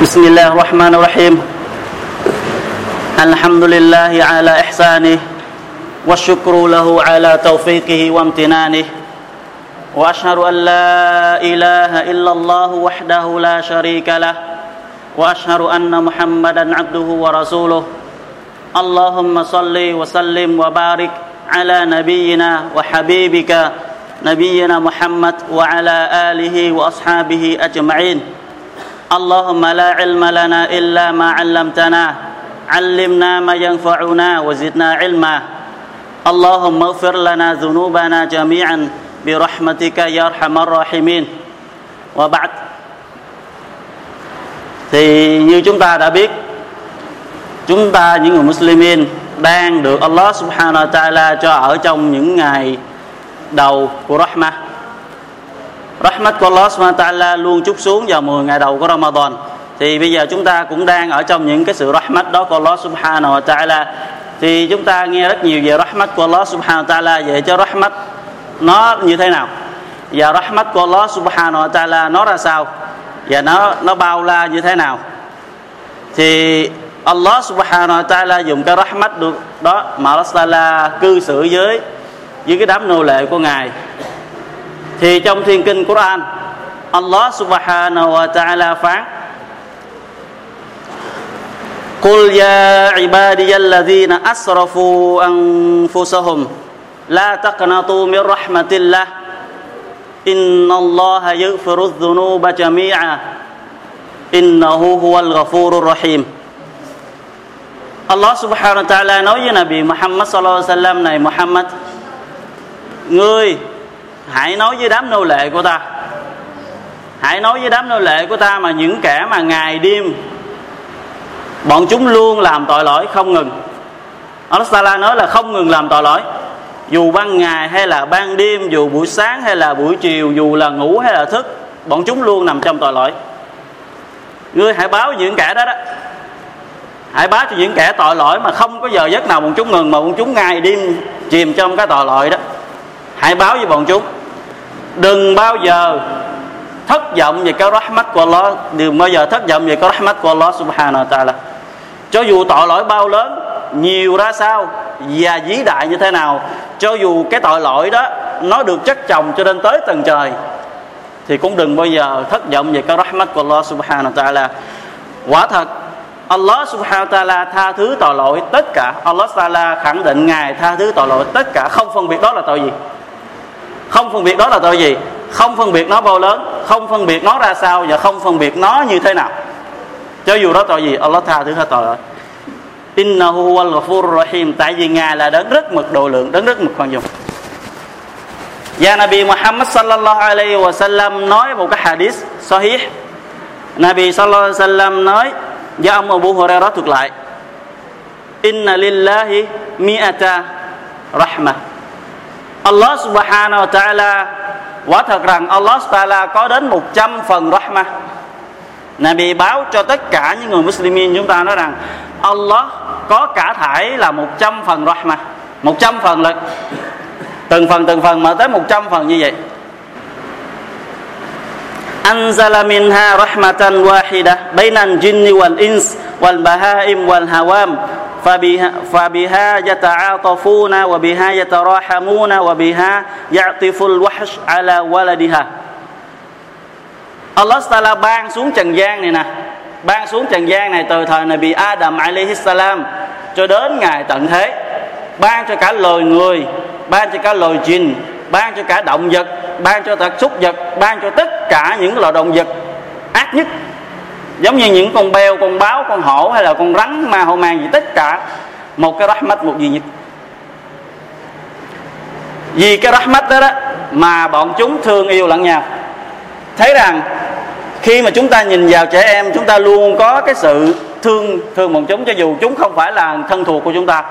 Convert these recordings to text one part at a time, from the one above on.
بسم الله الرحمن الرحيم. الحمد لله على إحسانه والشكر له على توفيقه وامتنانه. وأشهد أن لا إله إلا الله وحده لا شريك له. وأشهد أن محمدا عبده ورسوله. اللهم صل وسلم وبارك على نبينا وحبيبك نبينا محمد وعلى آله وأصحابه أجمعين. اللهم لا علم لنا إلا ما علمتنا علمنا ما ينفعنا وزدنا علما اللهم اغفر لنا ذنوبنا جميعا برحمتك يا أرحم الراحمين وبعد thì như chúng ta đã biết chúng ta những người Muslimin đang được Allah Subhanahu wa Taala cho ở trong những ngày đầu của Rahmah Rahmat của Allah Subhanahu Taala luôn chút xuống vào 10 ngày đầu của Ramadan. Thì bây giờ chúng ta cũng đang ở trong những cái sự Rahmat đó của Allah Subhanahu wa Taala. Thì chúng ta nghe rất nhiều về Rahmat của Allah Subhanahu wa Taala. Về cho Rahmat nó như thế nào? Và Rahmat của Allah Subhanahu wa Taala nó ra sao? Và nó nó bao la như thế nào? Thì Allah Subhanahu wa Taala dùng cái rahmat được đó mà Allah Taala cư xử với với cái đám nô lệ của ngài thì trong thiên kinh Quran, Allah subhanahu wa ta'ala phán, Qul ya ibadiyalladhina asrafu anfusahum, la taqnatu min rahmatillah, innallaha yaghfiru dhunuba jami'a, innahu huwal ghafurur rahim. Allah subhanahu wa ta'ala nói với Nabi Muhammad sallallahu alaihi wasallam này, Muhammad, ngươi hãy nói với đám nô lệ của ta. Hãy nói với đám nô lệ của ta mà những kẻ mà ngày đêm Bọn chúng luôn làm tội lỗi không ngừng. Allah Ta'ala nói là không ngừng làm tội lỗi. Dù ban ngày hay là ban đêm, Dù buổi sáng hay là buổi chiều, Dù là ngủ hay là thức, Bọn chúng luôn nằm trong tội lỗi. Ngươi hãy báo những kẻ đó đó. Hãy báo cho những kẻ tội lỗi mà không có giờ giấc nào bọn chúng ngừng, mà bọn chúng ngày đêm chìm trong cái tội lỗi đó. Hãy báo với bọn chúng đừng bao giờ thất vọng về cái rahmat của Allah. Đừng bao giờ thất vọng về cái rahmat của Allah subhanahu wa ta'ala. Cho dù tội lỗi bao lớn, nhiều ra sao và vĩ đại như thế nào, cho dù cái tội lỗi đó nó được chất chồng cho đến tới tầng trời, thì cũng đừng bao giờ thất vọng về cái rahmat của Allah subhanahu wa ta'ala. Quả thật, Allah subhanahu wa ta'ala tha thứ tội lỗi tất cả. Allah ta'ala khẳng định Ngài tha thứ tội lỗi tất cả, không phân biệt đó là tội gì không phân biệt đó là tội gì? Không phân biệt nó bao lớn, không phân biệt nó ra sao và không phân biệt nó như thế nào. Cho dù đó tội gì, Allah tha thứ hết tội rồi. Innahu wal ghafur rahim. Tại vì ngài là đấng rất mực độ lượng, đấng rất mực khoan dung. Và Nabi Muhammad sallallahu alaihi wa sallam nói một cái hadith sahih. Nabi sallallahu alaihi wa sallam nói do ông Abu Hurairah thuật lại, Inna lillahi mi'ata rahmah. Allah subhanahu wa ta'ala, quả thật rằng Allah ta'ala có đến 100 phần rahmah. Nabi báo cho tất cả những người Muslimin, chúng ta nói rằng Allah có cả thải là 100 phần rahmah. 100 phần lực từng phần từng phần mà tới 100 phần như vậy. Anzala minha rahmatan wahida, bainan jinni wal ins wal bahaim فبها يتعاطفون وبها يتراحمون وبها يعطف الوحش على ولدها Allah Taala ban xuống trần gian này nè ban xuống trần gian này từ thời Nabi Adam alaihi salam cho đến ngày tận thế ban cho cả loài người ban cho cả loài jin ban cho cả động vật ban cho tất súc vật ban cho tất cả những loài động vật ác nhất giống như những con beo con báo con hổ hay là con rắn ma hổ mang gì tất cả một cái rahmat một duy nhất. Vì cái rahmat đó, đó mà bọn chúng thương yêu lẫn nhau. Thấy rằng khi mà chúng ta nhìn vào trẻ em chúng ta luôn có cái sự thương thương bọn chúng cho dù chúng không phải là thân thuộc của chúng ta.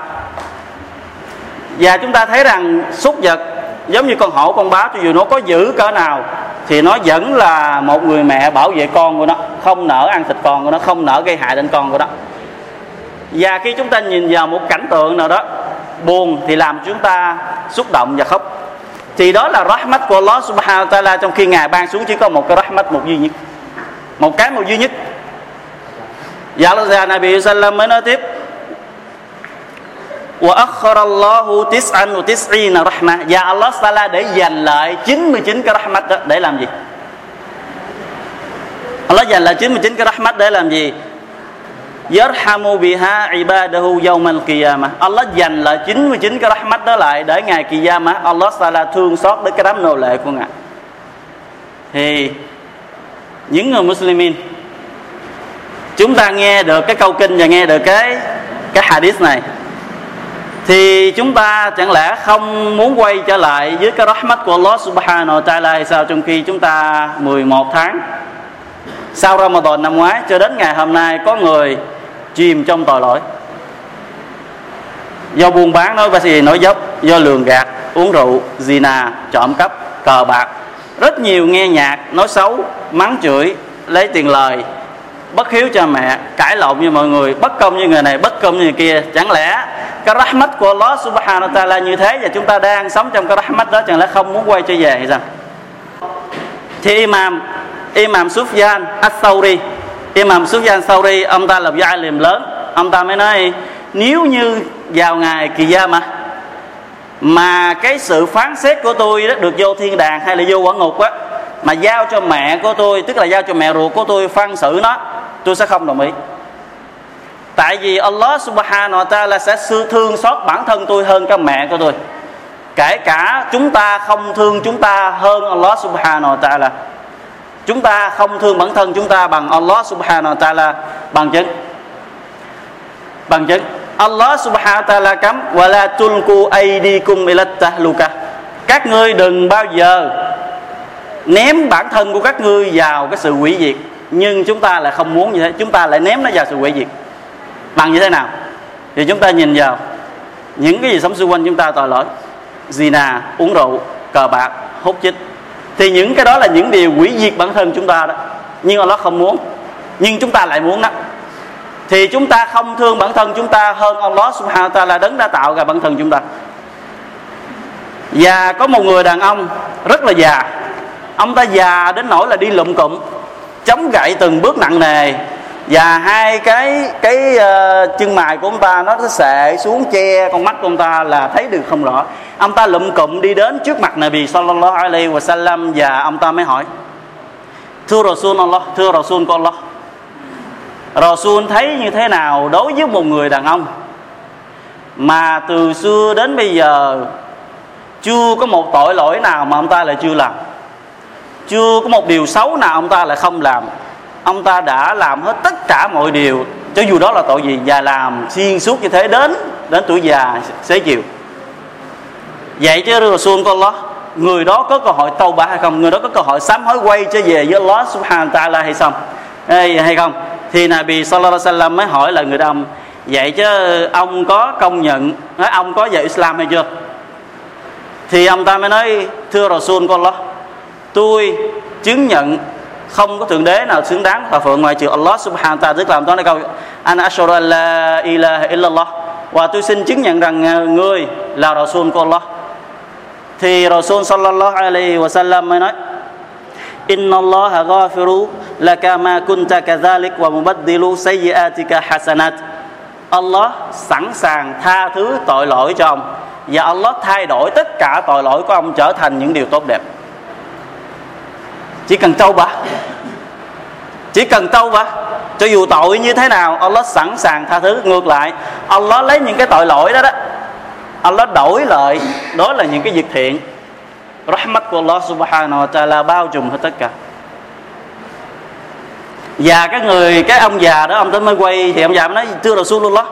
Và chúng ta thấy rằng súc vật giống như con hổ, con báo cho dù nó có dữ cỡ nào, thì nó vẫn là một người mẹ bảo vệ con của nó, không nỡ ăn thịt con của nó, không nỡ gây hại đến con của nó. Và khi chúng ta nhìn vào một cảnh tượng nào đó, buồn thì làm chúng ta xúc động và khóc. Thì đó là rahmat của Allah subhanahu wa ta'ala trong khi ngài ban xuống chỉ có một cái rahmat một duy nhất. Một cái một duy nhất. Dạ Allah, Nabi Sallam mới nói tiếp. Wa akharallahu tis'an wa tis'ina rahmah Và Allah Ta'ala để dành lại 99 cái rahmat đó để làm gì? Allah dành lại 99 cái rahmat để làm gì? Yarhamu biha ibadahu yawmal qiyamah. Allah dành lại 99 cái rahmat đó lại để ngày qiyamah. Allah Ta'ala thương xót đến cái đám nô lệ của Ngài. Thì những người Muslimin, chúng ta nghe được cái câu kinh và nghe được cái cái hadith này thì chúng ta chẳng lẽ không muốn quay trở lại với cái rahmat của Allah subhanahu wa ta'ala hay sao? Trong khi chúng ta 11 tháng sau Ramadan năm ngoái cho đến ngày hôm nay có người chìm trong tội lỗi. Do buôn bán nói bác sĩ nói dốc, do lường gạt, uống rượu, zina, trộm cắp, cờ bạc. Rất nhiều nghe nhạc, nói xấu, mắng chửi, lấy tiền lời bất hiếu cha mẹ, cãi lộn như mọi người, bất công như người này, bất công như người kia. Chẳng lẽ cái rahmat của Allah subhanahu wa ta'ala như thế và chúng ta đang sống trong cái rahmat đó, chẳng lẽ không muốn quay trở về hay sao? Thì imam imam Sufyan as-Sawri imam Sufyan Sawri ông ta là gia liềm lớn. Ông ta mới nói, nếu như vào ngày kỳ gia mà mà cái sự phán xét của tôi đó được vô thiên đàng hay là vô quả ngục á, mà giao cho mẹ của tôi, tức là giao cho mẹ ruột của tôi phân xử nó tôi sẽ không đồng ý. Tại vì Allah subhanahu wa ta'ala sẽ thương xót bản thân tôi hơn các mẹ của tôi. Kể cả chúng ta không thương chúng ta hơn Allah subhanahu wa ta'ala. Chúng ta không thương bản thân chúng ta bằng Allah subhanahu wa ta'ala. Bằng chứng. Bằng chứng. Allah subhanahu wa ta'ala cấm, wala tulku aydikum ila tahluka. Các ngươi đừng bao giờ ném bản thân của các ngươi vào cái sự hủy diệt nhưng chúng ta lại không muốn như thế. Chúng ta lại ném nó vào sự hủy diệt. Bằng như thế nào? Thì chúng ta nhìn vào những cái gì sống xung quanh chúng ta tội lỗi. Zina, uống rượu, cờ bạc, hút chích. Thì những cái đó là những điều hủy diệt bản thân chúng ta đó. Nhưng Allah không muốn. Nhưng chúng ta lại muốn đó. Thì chúng ta không thương bản thân chúng ta hơn Allah subhanahu wa ta'ala đấng đã tạo ra bản thân chúng ta. Và có một người đàn ông rất là già. Ông ta già đến nỗi là đi lụm cụm chống gậy từng bước nặng nề. Và hai cái cái uh, chân mày của ông ta nó sệ xuống che con mắt của ông ta là thấy được không rõ. Ông ta lụm cụm đi đến trước mặt Nabi sallallahu alaihi wa sallam và ông ta mới hỏi thưa Rasul Allah thưa Rasul của Allah Rasul thấy như thế nào đối với một người đàn ông mà từ xưa đến bây giờ chưa có một tội lỗi nào mà ông ta lại chưa làm? Chưa có một điều xấu nào ông ta lại không làm. Ông ta đã làm hết tất cả mọi điều, cho dù đó là tội gì, và làm xuyên suốt như thế đến đến tuổi già, xế chiều. Vậy chứ, Rasul con Allah người đó có cơ hội tâu bá hay không? Người đó có cơ hội sám hối quay trở về với Allah subhanahu ta ta'ala hay không? Hay không? Thì Nabi sallallahu alaihi wasallam mới hỏi là người đàn ông, vậy chứ ông có công nhận nói ông có về Islam hay chưa? Thì ông ta mới nói, thưa Rasul của Allah tôi chứng nhận không có thượng đế nào xứng đáng thờ phượng ngoài trừ Allah subhanahu wa ta'ala. Tức làm tôi nói câu an ashhadu an la ilaha illallah. Và tôi xin chứng nhận rằng à, người là Rasul của Allah. Thì Rasul sallallahu alaihi wa sallam mới nói, Inna Allah ghafiru laka ma kunta kadhalik wa mubaddilu sayyiatika hasanat. Allah sẵn sàng tha thứ tội lỗi cho ông. Và Allah thay đổi tất cả tội lỗi của ông trở thành những điều tốt đẹp chỉ cần tâu bà chỉ cần tâu bà cho dù tội như thế nào, Allah sẵn sàng tha thứ ngược lại. Allah lấy những cái tội lỗi đó đó. Allah đổi lại đó là những cái việc thiện. Rahmat của Allah subhanahu wa ta'ala bao trùm hết tất cả. Và cái người, cái ông già đó, ông tới mới quay, thì ông già mới nói, thưa Rasulullah,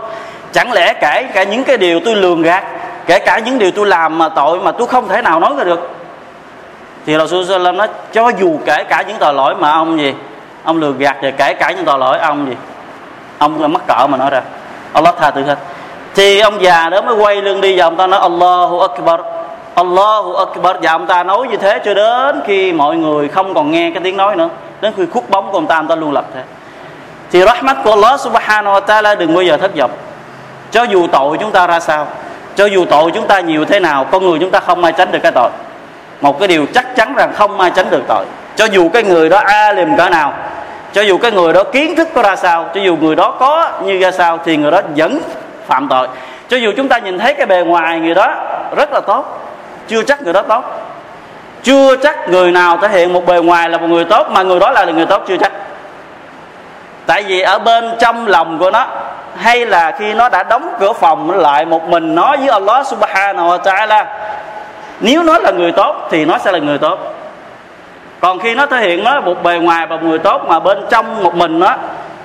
chẳng lẽ kể cả những cái điều tôi lường gạt, kể cả những điều tôi làm mà tội mà tôi không thể nào nói ra được thì Rasul Sallam nói, cho dù kể cả những tội lỗi mà ông gì, ông lừa gạt thì kể cả những tội lỗi ông gì, ông mắc cỡ mà nói ra. Allah tha thứ hết. Thì ông già đó mới quay lưng đi và ông ta nói, Allahu Akbar Allahu Akbar. Và ông ta nói như thế cho đến khi mọi người không còn nghe cái tiếng nói nữa. Đến khi khuất bóng của ông ta ông ta luôn lập thế. Thì rahmat của Allah subhanahu wa ta'ala đừng bao giờ thất vọng. Cho dù tội chúng ta ra sao, cho dù tội chúng ta nhiều thế nào, con người chúng ta không ai tránh được cái tội một cái điều chắc chắn rằng không ai tránh được tội. Cho dù cái người đó a liềm cỡ nào, cho dù cái người đó kiến thức có ra sao, cho dù người đó có như ra sao thì người đó vẫn phạm tội. Cho dù chúng ta nhìn thấy cái bề ngoài người đó rất là tốt, chưa chắc người đó tốt. Chưa chắc người nào thể hiện một bề ngoài là một người tốt, mà người đó là người tốt chưa chắc. Tại vì ở bên trong lòng của nó, hay là khi nó đã đóng cửa phòng lại một mình nói với Allah subhanahu wa ta'ala nếu nó là người tốt thì nó sẽ là người tốt. Còn khi nó thể hiện nó một bề ngoài và một người tốt mà bên trong một mình nó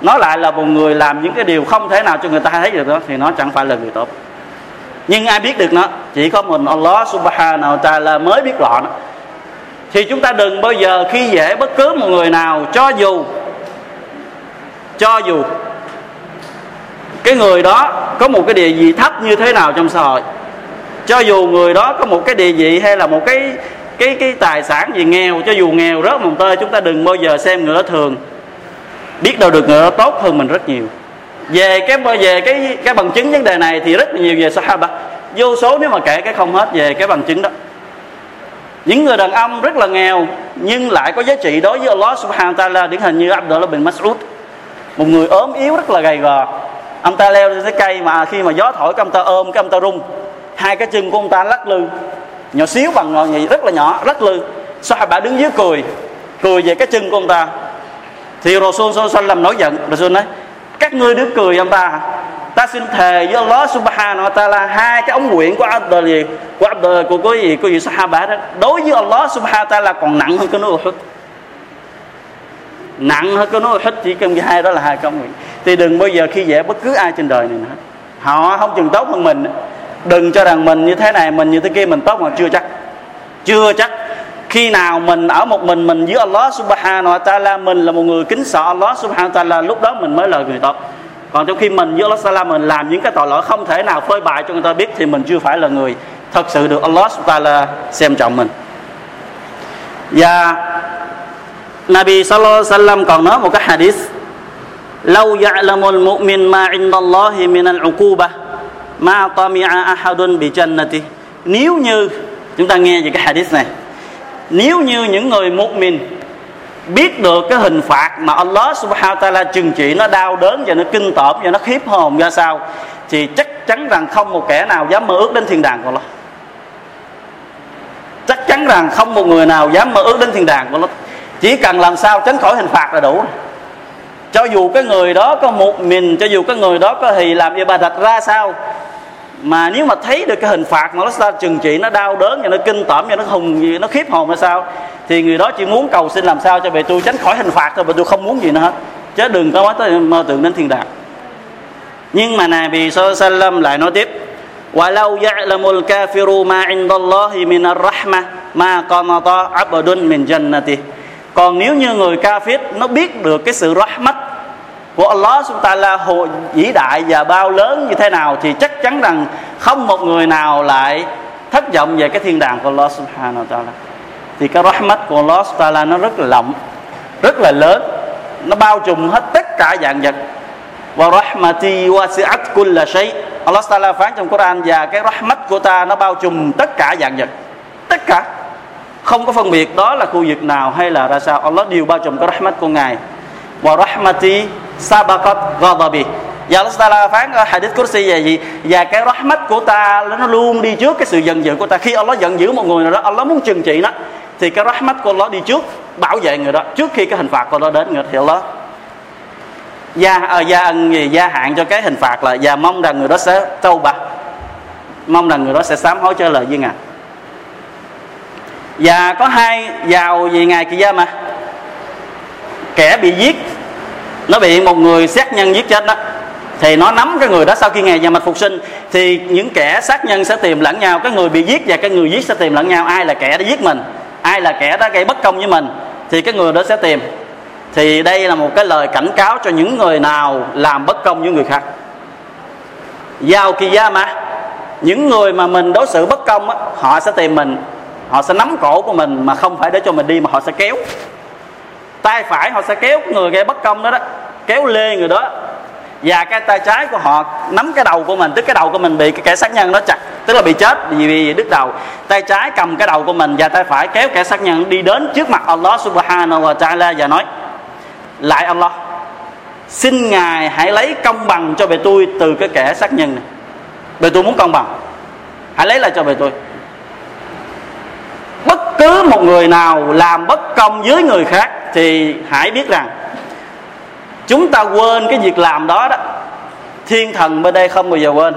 nó lại là một người làm những cái điều không thể nào cho người ta thấy được đó, thì nó chẳng phải là người tốt. Nhưng ai biết được nó? Chỉ có mình Allah subhanahu wa ta'ala mới biết rõ nó. Thì chúng ta đừng bao giờ khi dễ bất cứ một người nào, cho dù cho dù cái người đó có một cái địa vị thấp như thế nào trong xã hội cho dù người đó có một cái địa vị hay là một cái cái cái tài sản gì nghèo, cho dù nghèo rớt mồng tơi, chúng ta đừng bao giờ xem người đó thường. Biết đâu được người đó tốt hơn mình rất nhiều. Về cái về cái cái bằng chứng vấn đề này thì rất nhiều về sahaba. Vô số nếu mà kể cái không hết về cái bằng chứng đó. Những người đàn ông rất là nghèo, nhưng lại có giá trị đối với Allah subhanahu wa ta'ala, điển hình như Abdullah bin Mas'ud. Một người ốm yếu rất là gầy gò. Ông ta leo lên cái cây mà khi mà gió thổi cái ông ta ôm, cái ông ta rung hai cái chân của ông ta lắc lư. Nhỏ xíu bằng ngọn nhị rất là nhỏ, lắc lư. Bà đứng dưới cười cười về cái chân của ông ta. Thì Rasul làm nổi giận. Rasul nói, các ngươi đứng cười ông ta. Ta xin thề với Allah subhanahu wa ta'ala, hai cái ống quyển của Abdul gì, của Abdul, của cái gì của gì Sahaba đó, đối với Allah subhanahu wa ta'ala còn nặng hơn cái núi Uhud. Nặng hơn cái núi Uhud, chỉ cần hai đó là hai cái ống quyển. Thì đừng bao giờ khi dễ bất cứ ai trên đời này nữa. Họ không chừng tốt hơn mình đừng cho rằng mình như thế này, mình như thế kia, mình tốt mà chưa chắc. Chưa chắc. Khi nào mình ở một mình mình với Allah subhanahu wa ta'ala, mình là một người kính sợ Allah subhanahu wa ta'ala, lúc đó mình mới là người tốt. Còn trong khi mình với Allah Subhanahu wa ta'ala, mình làm những cái tội lỗi không thể nào phơi bày cho người ta biết, thì mình chưa phải là người thật sự được Allah subhanahu wa ta'ala xem trọng mình. Và Nabi sallallahu alaihi wasallam còn nói một cái hadith lâu ya'lamul mu'min ma min al-uqubah ma tami'a ahadun bi jannati. Nếu như, chúng ta nghe về cái hadith này, nếu như những người mu'min biết được cái hình phạt mà Allah subhanahu ta'ala trừng trị, nó đau đớn và nó kinh tởm và nó khiếp hồn ra sao, thì chắc chắn rằng không một kẻ nào dám mơ ước đến thiên đàng của Allah. Chắc chắn rằng không một người nào dám mơ ước đến thiên đàng của Allah. Chỉ cần làm sao tránh khỏi hình phạt là đủ. Cho dù cái người đó có một mình cho dù cái người đó có thì làm ibadat ra sao mà nếu mà thấy được cái hình phạt mà nó sao trừng trị nó đau đớn và nó kinh tởm và nó hùng nó khiếp hồn là sao thì người đó chỉ muốn cầu xin làm sao cho bề tôi tránh khỏi hình phạt thôi mà tôi không muốn gì nữa hết chứ đừng có nói tới mơ tưởng đến thiên đàng nhưng mà Nabi Sallam lại nói tiếp ولو يعلم الكافر ما عند الله من الرحمة ما قنط عبد من جنته còn nếu như người kafir nó biết được cái sự rahmat của Allah chúng ta là ta'ala vĩ đại và bao lớn như thế nào thì chắc chắn rằng không một người nào lại thất vọng về cái thiên đàng của Allah subhanahu wa ta'ala. Thì cái rahmat của Allah subhanahu wa ta'ala nó rất là rộng, rất là lớn, nó bao trùm hết tất cả dạng vật. Và rahmati wasi'at kulla shay. Allah Taala phán trong Quran, và cái rahmat của ta nó bao trùm tất cả dạng vật. Tất cả. Không có phân biệt đó là khu vực nào hay là ra sao. Allah đều bao trùm cái rahmat của ngài wa rahmati sabaqat ghadabi. Và Allah Taala phán ở hadith kursi về gì và cái rahmat của ta nó luôn đi trước cái sự giận dữ của ta. Khi Allah giận dữ một người nào đó Allah muốn trừng trị nó thì cái rahmat của Allah đi trước bảo vệ người đó. Trước khi cái hình phạt của Allah đến người thì Allah gia à, gia ân gì gia hạn cho cái hình phạt là và mong rằng người đó sẽ tâu bạc mong rằng người đó sẽ sám hối trở lời với ngài. Và có hai giàu về ngày kia mà kẻ bị giết nó bị một người sát nhân giết chết đó. Thì nó nắm cái người đó sau khi ngày nhà mạch phục sinh. Thì những kẻ sát nhân sẽ tìm lẫn nhau. Cái người bị giết và cái người giết sẽ tìm lẫn nhau. Ai là kẻ đã giết mình? Ai là kẻ đã gây bất công với mình? Thì cái người đó sẽ tìm. Thì đây là một cái lời cảnh cáo cho những người nào làm bất công với người khác. Giao kỳ gia mà. Những người mà mình đối xử bất công á, họ sẽ tìm mình. Họ sẽ nắm cổ của mình mà không phải để cho mình đi mà họ sẽ kéo tay phải họ sẽ kéo người gây bất công đó đó, kéo lê người đó. Và cái tay trái của họ nắm cái đầu của mình, tức cái đầu của mình bị cái kẻ sát nhân nó chặt, tức là bị chết vì bị đứt đầu. Tay trái cầm cái đầu của mình và tay phải kéo kẻ sát nhân đi đến trước mặt Allah subhanahu wa ta'ala và nói, lại Allah, xin ngài hãy lấy công bằng cho bề tôi từ cái kẻ sát nhân này. Bề tôi muốn công bằng, hãy lấy lại cho bề tôi một người nào làm bất công với người khác thì hãy biết rằng chúng ta quên cái việc làm đó đó. Thiên thần bên đây không bao giờ quên.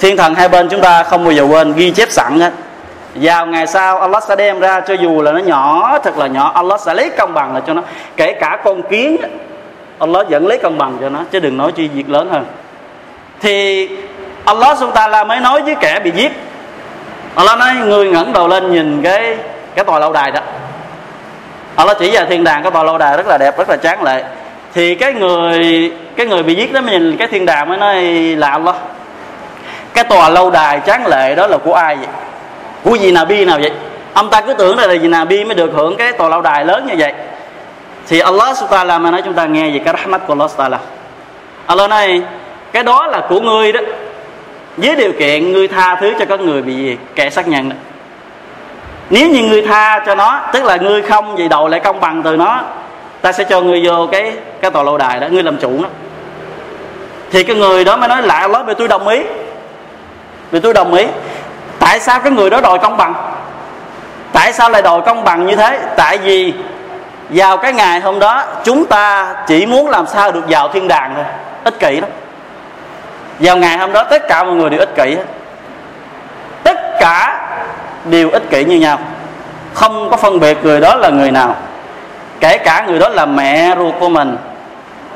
Thiên thần hai bên chúng ta không bao giờ quên, ghi chép sẵn hết vào ngày sau Allah sẽ đem ra cho dù là nó nhỏ, thật là nhỏ, Allah sẽ lấy công bằng là cho nó. Kể cả con kiến, Allah vẫn lấy công bằng cho nó, chứ đừng nói chi việc lớn hơn. Thì Allah chúng ta mới nói với kẻ bị giết Allah nói người ngẩng đầu lên nhìn cái cái tòa lâu đài đó. Allah chỉ vào thiên đàng, cái tòa lâu đài rất là đẹp, rất là tráng lệ. Thì cái người cái người bị giết đó mới nhìn cái thiên đàng mới nói là Allah. Cái tòa lâu đài tráng lệ đó là của ai vậy? Của gì Nabi nào vậy? Ông ta cứ tưởng là gì Nabi mới được hưởng cái tòa lâu đài lớn như vậy. Thì Allah subhanahu mà nói, chúng ta nghe về cái rahmat của Allah subhanahu Allah nói, cái đó là của ngươi đó với điều kiện ngươi tha thứ cho các người bị kẻ sát nhân đó. Nếu như ngươi tha cho nó, tức là ngươi không gì đầu lại công bằng từ nó, ta sẽ cho ngươi vô cái cái tòa lâu đài đó, ngươi làm chủ nó. Thì cái người đó mới nói, lạ lắm vì tôi đồng ý. Vì tôi đồng ý. Tại sao cái người đó đòi công bằng? Tại sao lại đòi công bằng như thế? Tại vì vào cái ngày hôm đó, chúng ta chỉ muốn làm sao được vào thiên đàng thôi. Ích kỷ đó vào ngày hôm đó, tất cả mọi người đều ích kỷ hết. Tất cả đều ích kỷ như nhau. Không có phân biệt người đó là người nào. Kể cả người đó là mẹ ruột của mình.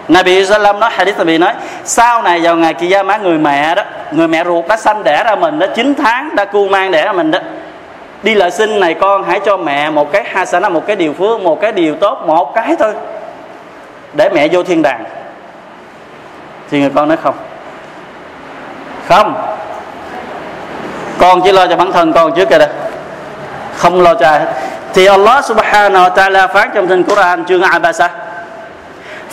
Nabi Salam nói, hadith Nabi nói, sau này vào ngày kia má người mẹ đó, người mẹ ruột đã sanh đẻ ra mình đó 9 tháng đã cu mang đẻ ra mình đó. Đi lợi xin này, con hãy cho mẹ một cái hasana, một cái điều phước, một cái điều tốt, một cái thôi, để mẹ vô thiên đàng. Thì người con nói không không con chỉ lo cho bản thân con trước kìa đó không lo cho ai hết thì Allah subhanahu wa ta'ala phán trong kinh Quran chương Abasa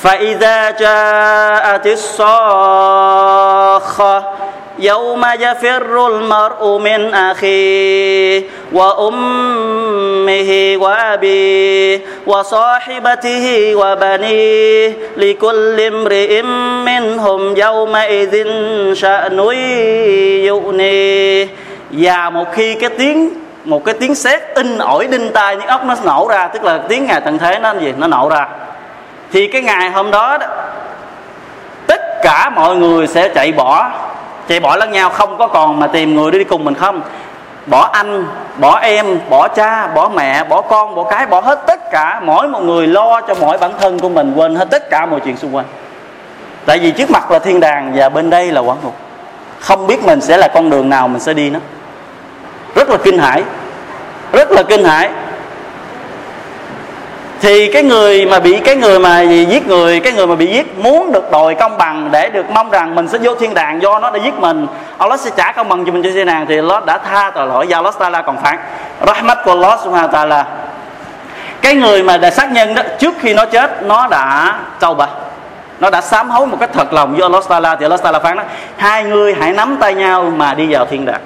فإذا جاءت الصاخة يوم يفر المرء من أخيه وأمه وأبيه وصاحبته وبنيه لكل امرئ منهم يومئذ شأن يؤنيه và một khi cái tiếng một cái tiếng sét in ỏi đinh tai những ốc nó nổ ra tức là tiếng ngày tận thế nó gì nó nổ ra thì cái ngày hôm đó, đó tất cả mọi người sẽ chạy bỏ chạy bỏ lẫn nhau, không có còn mà tìm người đi cùng mình không? Bỏ anh, bỏ em, bỏ cha, bỏ mẹ, bỏ con, bỏ cái, bỏ hết tất cả. Mỗi một người lo cho mỗi bản thân của mình, quên hết tất cả mọi chuyện xung quanh. Tại vì trước mặt là thiên đàng và bên đây là quả ngục không biết mình sẽ là con đường nào mình sẽ đi nó rất là kinh hãi. Rất là kinh hãi thì cái người mà bị, cái người mà giết người, cái người mà bị giết muốn được đòi công bằng để được mong rằng mình sẽ vô thiên đàng do nó đã giết mình, Allah sẽ trả công bằng cho mình cho thiên đàng thì Allah đã tha tội lỗi và Allah Taala còn phán. Rahmat của Allah subhanahu ta'ala. Cái người mà đã sát nhân đó, trước khi nó chết, nó đã tâu bà nó đã sám hối một cách thật lòng với Allah Taala thì Allah Taala phán đó, hai người hãy nắm tay nhau mà đi vào thiên đàng.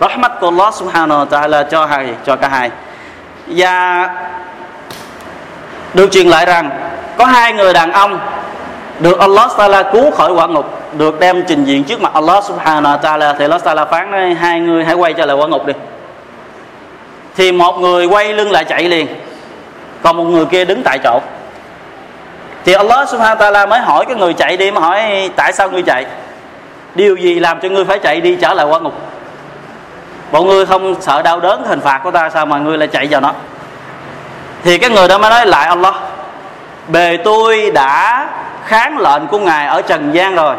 Rahmat của Allah subhanahu ta'ala cho hai, cho cả hai. Và được truyền lại rằng có hai người đàn ông được Allah Taala cứu khỏi quả ngục được đem trình diện trước mặt Allah Subhanahu wa Taala. Thì Allah Taala phán nói, hai người hãy quay trở lại quả ngục đi. Thì một người quay lưng lại chạy liền còn một người kia đứng tại chỗ. Thì Allah Subhanahu wa Taala mới hỏi cái người chạy đi mà hỏi tại sao ngươi chạy? Điều gì làm cho ngươi phải chạy đi trở lại quả ngục? Bọn ngươi không sợ đau đớn hình phạt của ta sao mà ngươi lại chạy vào nó? Thì cái người đó mới nói lại, Allah, bề tôi đã kháng lệnh của ngài ở trần gian rồi,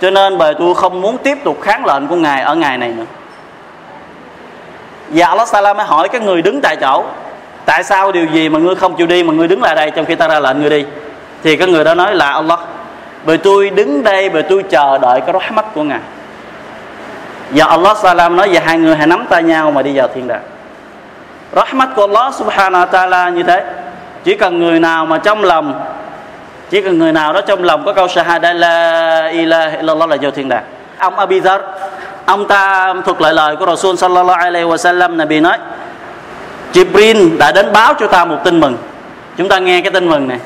cho nên bề tôi không muốn tiếp tục kháng lệnh của ngài ở ngày này nữa. Và Allah Taala mới hỏi cái người đứng tại chỗ, tại sao điều gì mà ngươi không chịu đi, mà ngươi đứng lại đây trong khi ta ra lệnh ngươi đi? Thì cái người đó nói là, Allah, bề tôi đứng đây, bề tôi chờ đợi cái rahmat của ngài. Và Allah Taala nói về hai người hãy nắm tay nhau mà đi vào thiên đàng rahmat của Allah subhanahu wa ta'ala như thế. Chỉ cần người nào mà trong lòng, chỉ cần người nào đó trong lòng có câu shahada la ilaha illallah là vô thiên đàng. Ông Abi Dhar ông ta thuật lại lời của Rasul sallallahu alaihi wasallam, Nabi nói, Jibril đã đến báo cho ta một tin mừng. Chúng ta nghe cái tin mừng này.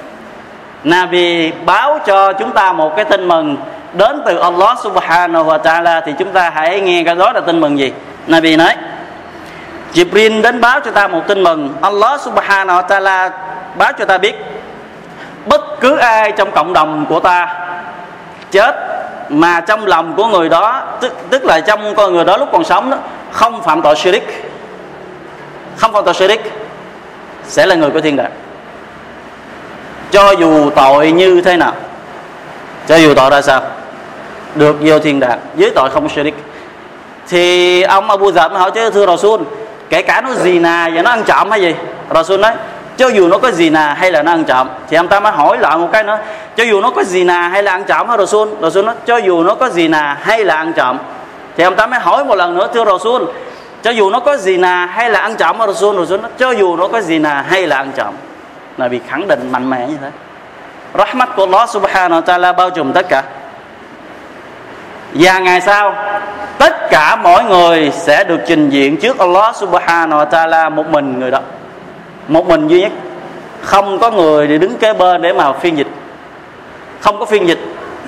Nabi báo cho chúng ta một cái tin mừng đến từ Allah subhanahu wa ta'ala thì chúng ta hãy nghe cái đó là tin mừng gì? Nabi nói Jibril đến báo cho ta một tin mừng. Allah subhanahu wa ta'ala báo cho ta biết bất cứ ai trong cộng đồng của ta chết mà trong lòng của người đó tức, tức là trong con người đó lúc còn sống đó không phạm tội shirik không phạm tội shirik sẽ là người của thiên đàng. Cho dù tội như thế nào cho dù tội ra sao được vô thiên đàng. Với tội không shirik thì ông Abu Dhar hỏi chứ thưa Rasul kể cả nó gì nà và nó ăn trộm hay gì? Rasul nói, cho dù nó có gì nà hay là nó ăn trộm, thì ông ta mới hỏi lại một cái nữa. Cho dù nó có gì nà hay là ăn trộm hả Rasul? Rasul nói, cho dù nó có gì nà hay là ăn trộm, thì ông ta mới hỏi một lần nữa, thưa Rasul, cho dù nó có gì nà hay là ăn trộm hả Rasul? Rasul nói, cho dù nó có gì nà hay là ăn trộm. Là bị khẳng định mạnh mẽ như thế. Rahmat của Allah subhanahu wa ta'ala bao trùm tất cả. Và ngày sau tất cả mọi người sẽ được trình diện trước Allah subhanahu wa ta'ala một mình người đó. Một mình duy nhất. Không có người để đứng kế bên để mà phiên dịch. Không có phiên dịch.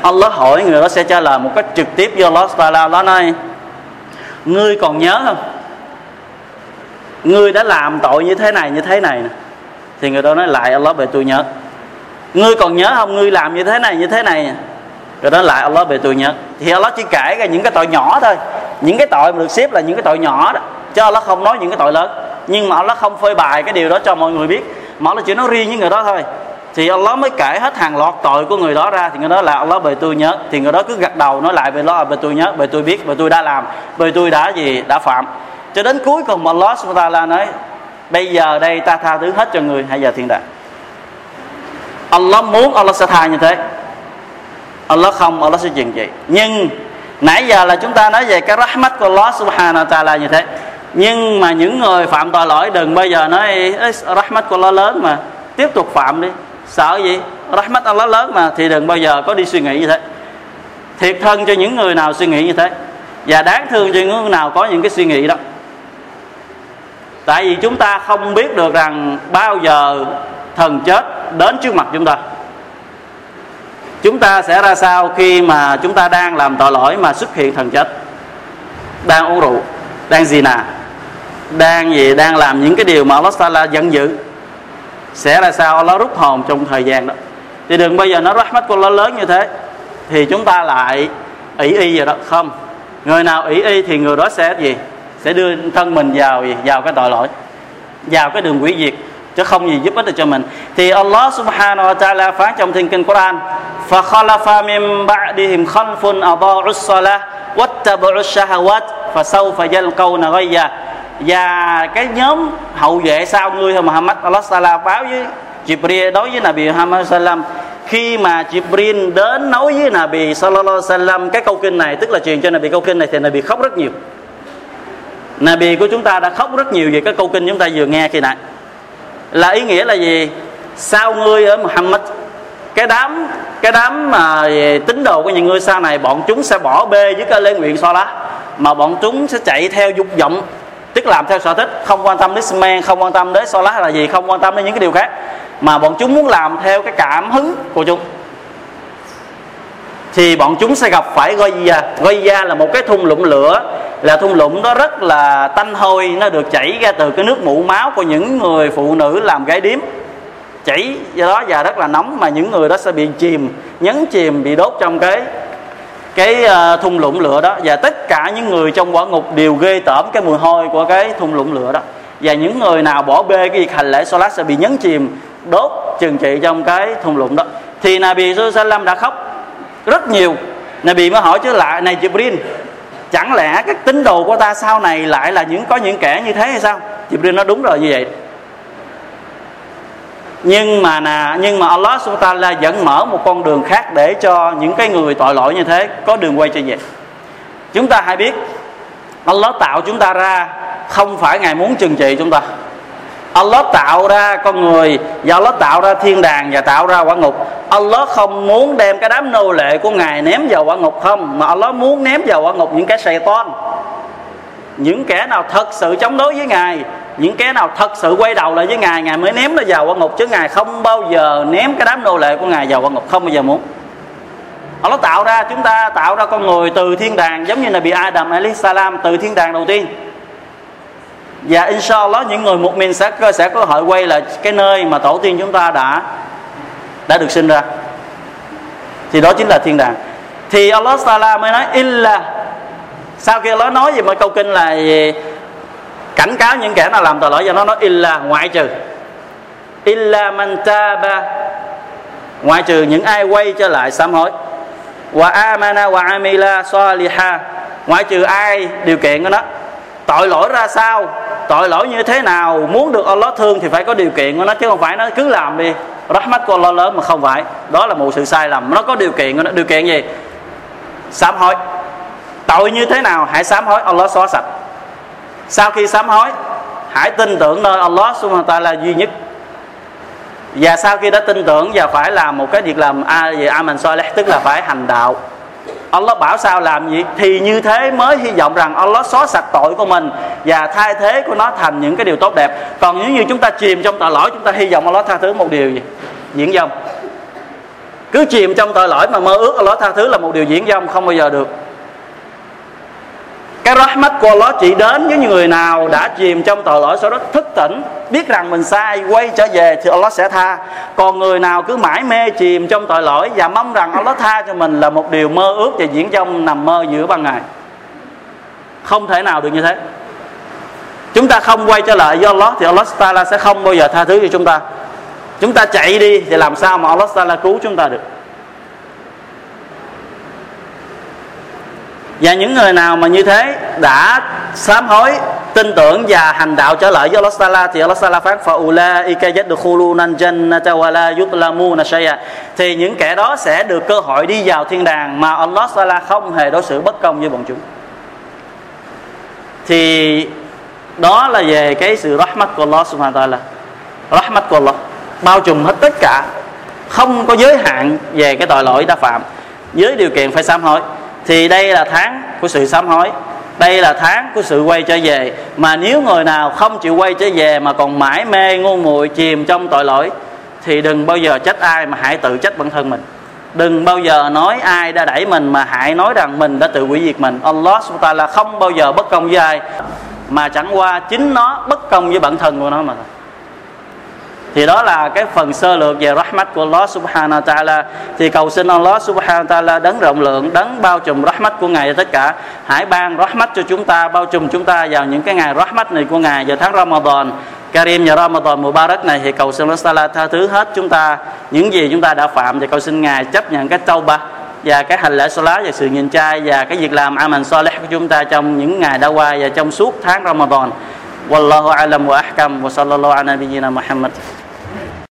Allah hỏi người đó sẽ trả lời một cách trực tiếp do Allah Taala. Đó nói ngươi còn nhớ không? Ngươi đã làm tội như thế này, như thế này nè. Thì người đó nói, lại Allah về tôi nhớ. Ngươi còn nhớ không? Ngươi làm như thế này, như thế này rồi đó lại Allah về tội nhớ. Thì Allah chỉ kể ra những cái tội nhỏ thôi. Những cái tội mà được xếp là những cái tội nhỏ đó. Chứ Allah không nói những cái tội lớn. Nhưng mà Allah không phơi bài cái điều đó cho mọi người biết. Mà Allah chỉ nói riêng với người đó thôi. Thì Allah mới kể hết hàng loạt tội của người đó ra. Thì người đó là Allah bề tôi nhớ. Thì người đó cứ gật đầu nói lại về Allah bề tôi nhớ bề tôi biết bề tôi đã làm bề tôi đã gì, đã phạm. Cho đến cuối cùng Allah subhanahu wa nói, bây giờ đây ta tha thứ hết cho người. Hãy giờ thiên đàng. Allah muốn Allah sẽ tha như thế. Allah không, Allah sẽ trừng trị nhưng, nãy giờ là chúng ta nói về cái rahmat của Allah subhanahu wa ta'ala như thế. Nhưng mà những người phạm tội lỗi, đừng bao giờ nói rahmat của Allah lớn mà, tiếp tục phạm đi. Sợ gì? Rahmat Allah lớn mà, thì đừng bao giờ có đi suy nghĩ như thế. Thiệt thân cho những người nào suy nghĩ như thế. Và đáng thương cho những người nào có những cái suy nghĩ đó. Tại vì chúng ta không biết được rằng bao giờ thần chết đến trước mặt chúng ta chúng ta sẽ ra sao khi mà chúng ta đang làm tội lỗi mà xuất hiện thần chết? Đang uống rượu, đang gì nà đang gì? Đang làm những cái điều mà Allah Taala giận dữ. Sẽ ra sao? Allah rút hồn trong thời gian đó. Thì đừng bây giờ nói mắt của Allah lớn như thế. Thì chúng ta lại ỷ y rồi đó. Không. Người nào ỷ y thì người đó sẽ gì? Sẽ đưa thân mình vào gì? Vào cái tội lỗi. Vào cái đường quỷ diệt chứ không gì giúp ích được cho mình thì Allah subhanahu wa ta'ala phán trong thiên kinh Quran فخلف من بعدهم خلف أضاعوا الصلاة واتبعوا الشهوات فسوف يلقون غيا và cái nhóm hậu vệ sau ngươi Muhammad Allah Sala báo với Jibril đối với Nabi Muhammad Sallam khi mà Jibril đến nói với Nabi Sallallahu Sallam cái câu kinh này tức là truyền cho Nabi câu kinh này thì Nabi khóc rất nhiều Nabi của chúng ta đã khóc rất nhiều về cái câu kinh chúng ta vừa nghe khi nãy là ý nghĩa là gì? Sau ngươi ở Muhammad cái đám cái đám mà về tín đồ của những người sau này bọn chúng sẽ bỏ bê với cái lễ nguyện so lá mà bọn chúng sẽ chạy theo dục vọng tức làm theo sở thích không quan tâm đến men không quan tâm đến so lá là gì không quan tâm đến những cái điều khác. Mà bọn chúng muốn làm theo cái cảm hứng của chúng. Thì bọn chúng sẽ gặp phải gây ra, gây ra là một cái thung lũng lửa là thung lũng đó rất là tanh hôi, nó được chảy ra từ cái nước mũ máu của những người phụ nữ làm gái điếm. Chảy do đó và rất là nóng mà những người đó sẽ bị chìm, nhấn chìm, bị đốt trong cái cái ờ, thung lũng lửa đó. Và tất cả những người trong quả ngục đều ghê tởm cái mùi hôi của cái thung lũng lửa đó. Và những người nào bỏ bê cái việc hành lễ solat sẽ bị nhấn chìm, đốt, trừng trị trong cái thung lũng đó. Thì Nabi Sallam đã khóc rất nhiều. Nabi mới hỏi chứ lại, này Jibril chẳng lẽ các tín đồ của ta sau này lại là những, có những kẻ như thế hay sao? Jibril nói đúng rồi, như vậy. Nhưng mà nà nhưng mà Allah subhanahu wa vẫn mở một con đường khác để cho những cái người tội lỗi như thế có đường quay trở về. Chúng ta hãy biết, Allah tạo chúng ta ra không phải ngài muốn trừng trị chúng ta. Allah tạo ra con người và Allah tạo ra thiên đàng và tạo ra quả ngục. Allah không muốn đem cái đám nô lệ của ngài ném vào quả ngục không, mà Allah muốn ném vào quả ngục những cái sài ton những kẻ nào thật sự chống đối với ngài, những kẻ nào thật sự quay đầu lại với ngài ngài mới ném nó vào quan ngục, chứ ngài không bao giờ ném cái đám nô lệ của ngài vào quan ngục không bao giờ muốn. Allah tạo ra, chúng ta tạo ra con người từ thiên đàng, giống như là bị Adam alayhi salam, từ thiên đàng đầu tiên và inshallah, những người một mình sẽ sẽ có cơ hội quay lại cái nơi mà tổ tiên chúng ta đã đã được sinh ra. Thì đó chính là thiên đàng. Thì Allah Taala mới nói, illa. Sau khi Allah nói gì mà câu kinh là gì? cảnh cáo những kẻ nào làm tội lỗi và nó nói, illa, ngoại trừ. Illa man taba. Ngoại trừ những ai quay trở lại sám hối. Wa amana wa amila saliha. Ngoại trừ ai điều kiện của nó. Tội lỗi ra sao? Tội lỗi như thế nào, muốn được Allah thương thì phải có điều kiện. Của nó chứ không phải, nó cứ làm đi. Rahmat của Allah lớn mà không phải. Đó là một sự sai lầm. Nó có điều kiện của nó điều kiện gì? Sám hối. Tội như thế nào, hãy sám hối Allah xóa sạch. Sau khi sám hối, hãy tin tưởng nơi Allah subhanahu wa ta'ala duy nhất. Và sau khi đã tin tưởng và phải làm một cái việc làm a về amen soleh tức là phải hành đạo. Allah bảo sao làm gì? Thì như thế mới hy vọng rằng Allah xóa sạch tội của mình và thay thế của nó thành những cái điều tốt đẹp. Còn nếu như chúng ta chìm trong tội lỗi, chúng ta hy vọng Allah tha thứ một điều gì? Diễn dông. Cứ chìm trong tội lỗi mà mơ ước Allah tha thứ là một điều diễn dông, không bao giờ được cái rahmat của Allah chỉ đến với những người nào đã chìm trong tội lỗi sau đó thức tỉnh, biết rằng mình sai, quay trở về thì Allah sẽ tha. Còn người nào cứ mãi mê chìm trong tội lỗi và mong rằng Allah tha cho mình là một điều mơ ước và diễn trong nằm mơ giữa ban ngày. Không thể nào được như thế. Chúng ta không quay trở lại với Allah thì Allah Taala sẽ không bao giờ tha thứ cho chúng ta. Chúng ta chạy đi thì làm sao mà Allah Taala cứu chúng ta được? Và những người nào mà như thế đã sám hối, tin tưởng và hành đạo trở lại với Allah Taala, thì Allah Taala phán faulaika yadkhuluna jannata wa la yutlamuna shay'a. Thì những kẻ đó sẽ được cơ hội đi vào thiên đàng mà Allah Taala không hề đối xử bất công với bọn chúng. Thì đó là về cái sự rahmat của Allah subhanahu wa ta'ala. Rahmat của Allah bao trùm hết tất cả. Không có giới hạn về cái tội lỗi đã phạm. Với điều kiện phải sám hối thì đây là tháng của sự sám hối. Đây là tháng của sự quay trở về. Mà nếu người nào không chịu quay trở về mà còn mãi mê ngu muội chìm trong tội lỗi, thì đừng bao giờ trách ai mà hãy tự trách bản thân mình. Đừng bao giờ nói ai đã đẩy mình mà hãy nói rằng mình đã tự hủy diệt mình. Allah subhanahu là không bao giờ bất công với ai. Mà chẳng qua chính nó bất công với bản thân của nó mà thôi thì đó là cái phần sơ lược về rahmat của Allah subhanahu wa ta'ala thì cầu xin Allah subhanahu wa ta'ala đấng rộng lượng, đấng bao trùm rahmat của ngài tất cả hãy ban rahmat cho chúng ta, bao trùm chúng ta vào những cái ngày rahmat này của ngài vào tháng Ramadan Karim và Ramadan Mubarak này thì cầu xin Allah Taala tha thứ hết chúng ta những gì chúng ta đã phạm và cầu xin ngài chấp nhận cái tauba và cái hành lễ salat và sự nhìn trai và cái việc làm aman soleh của chúng ta trong những ngày đã qua và trong suốt tháng Ramadan. Wallahu a'lam wa ahkam wa sallallahu ala nabiyyina Muhammad.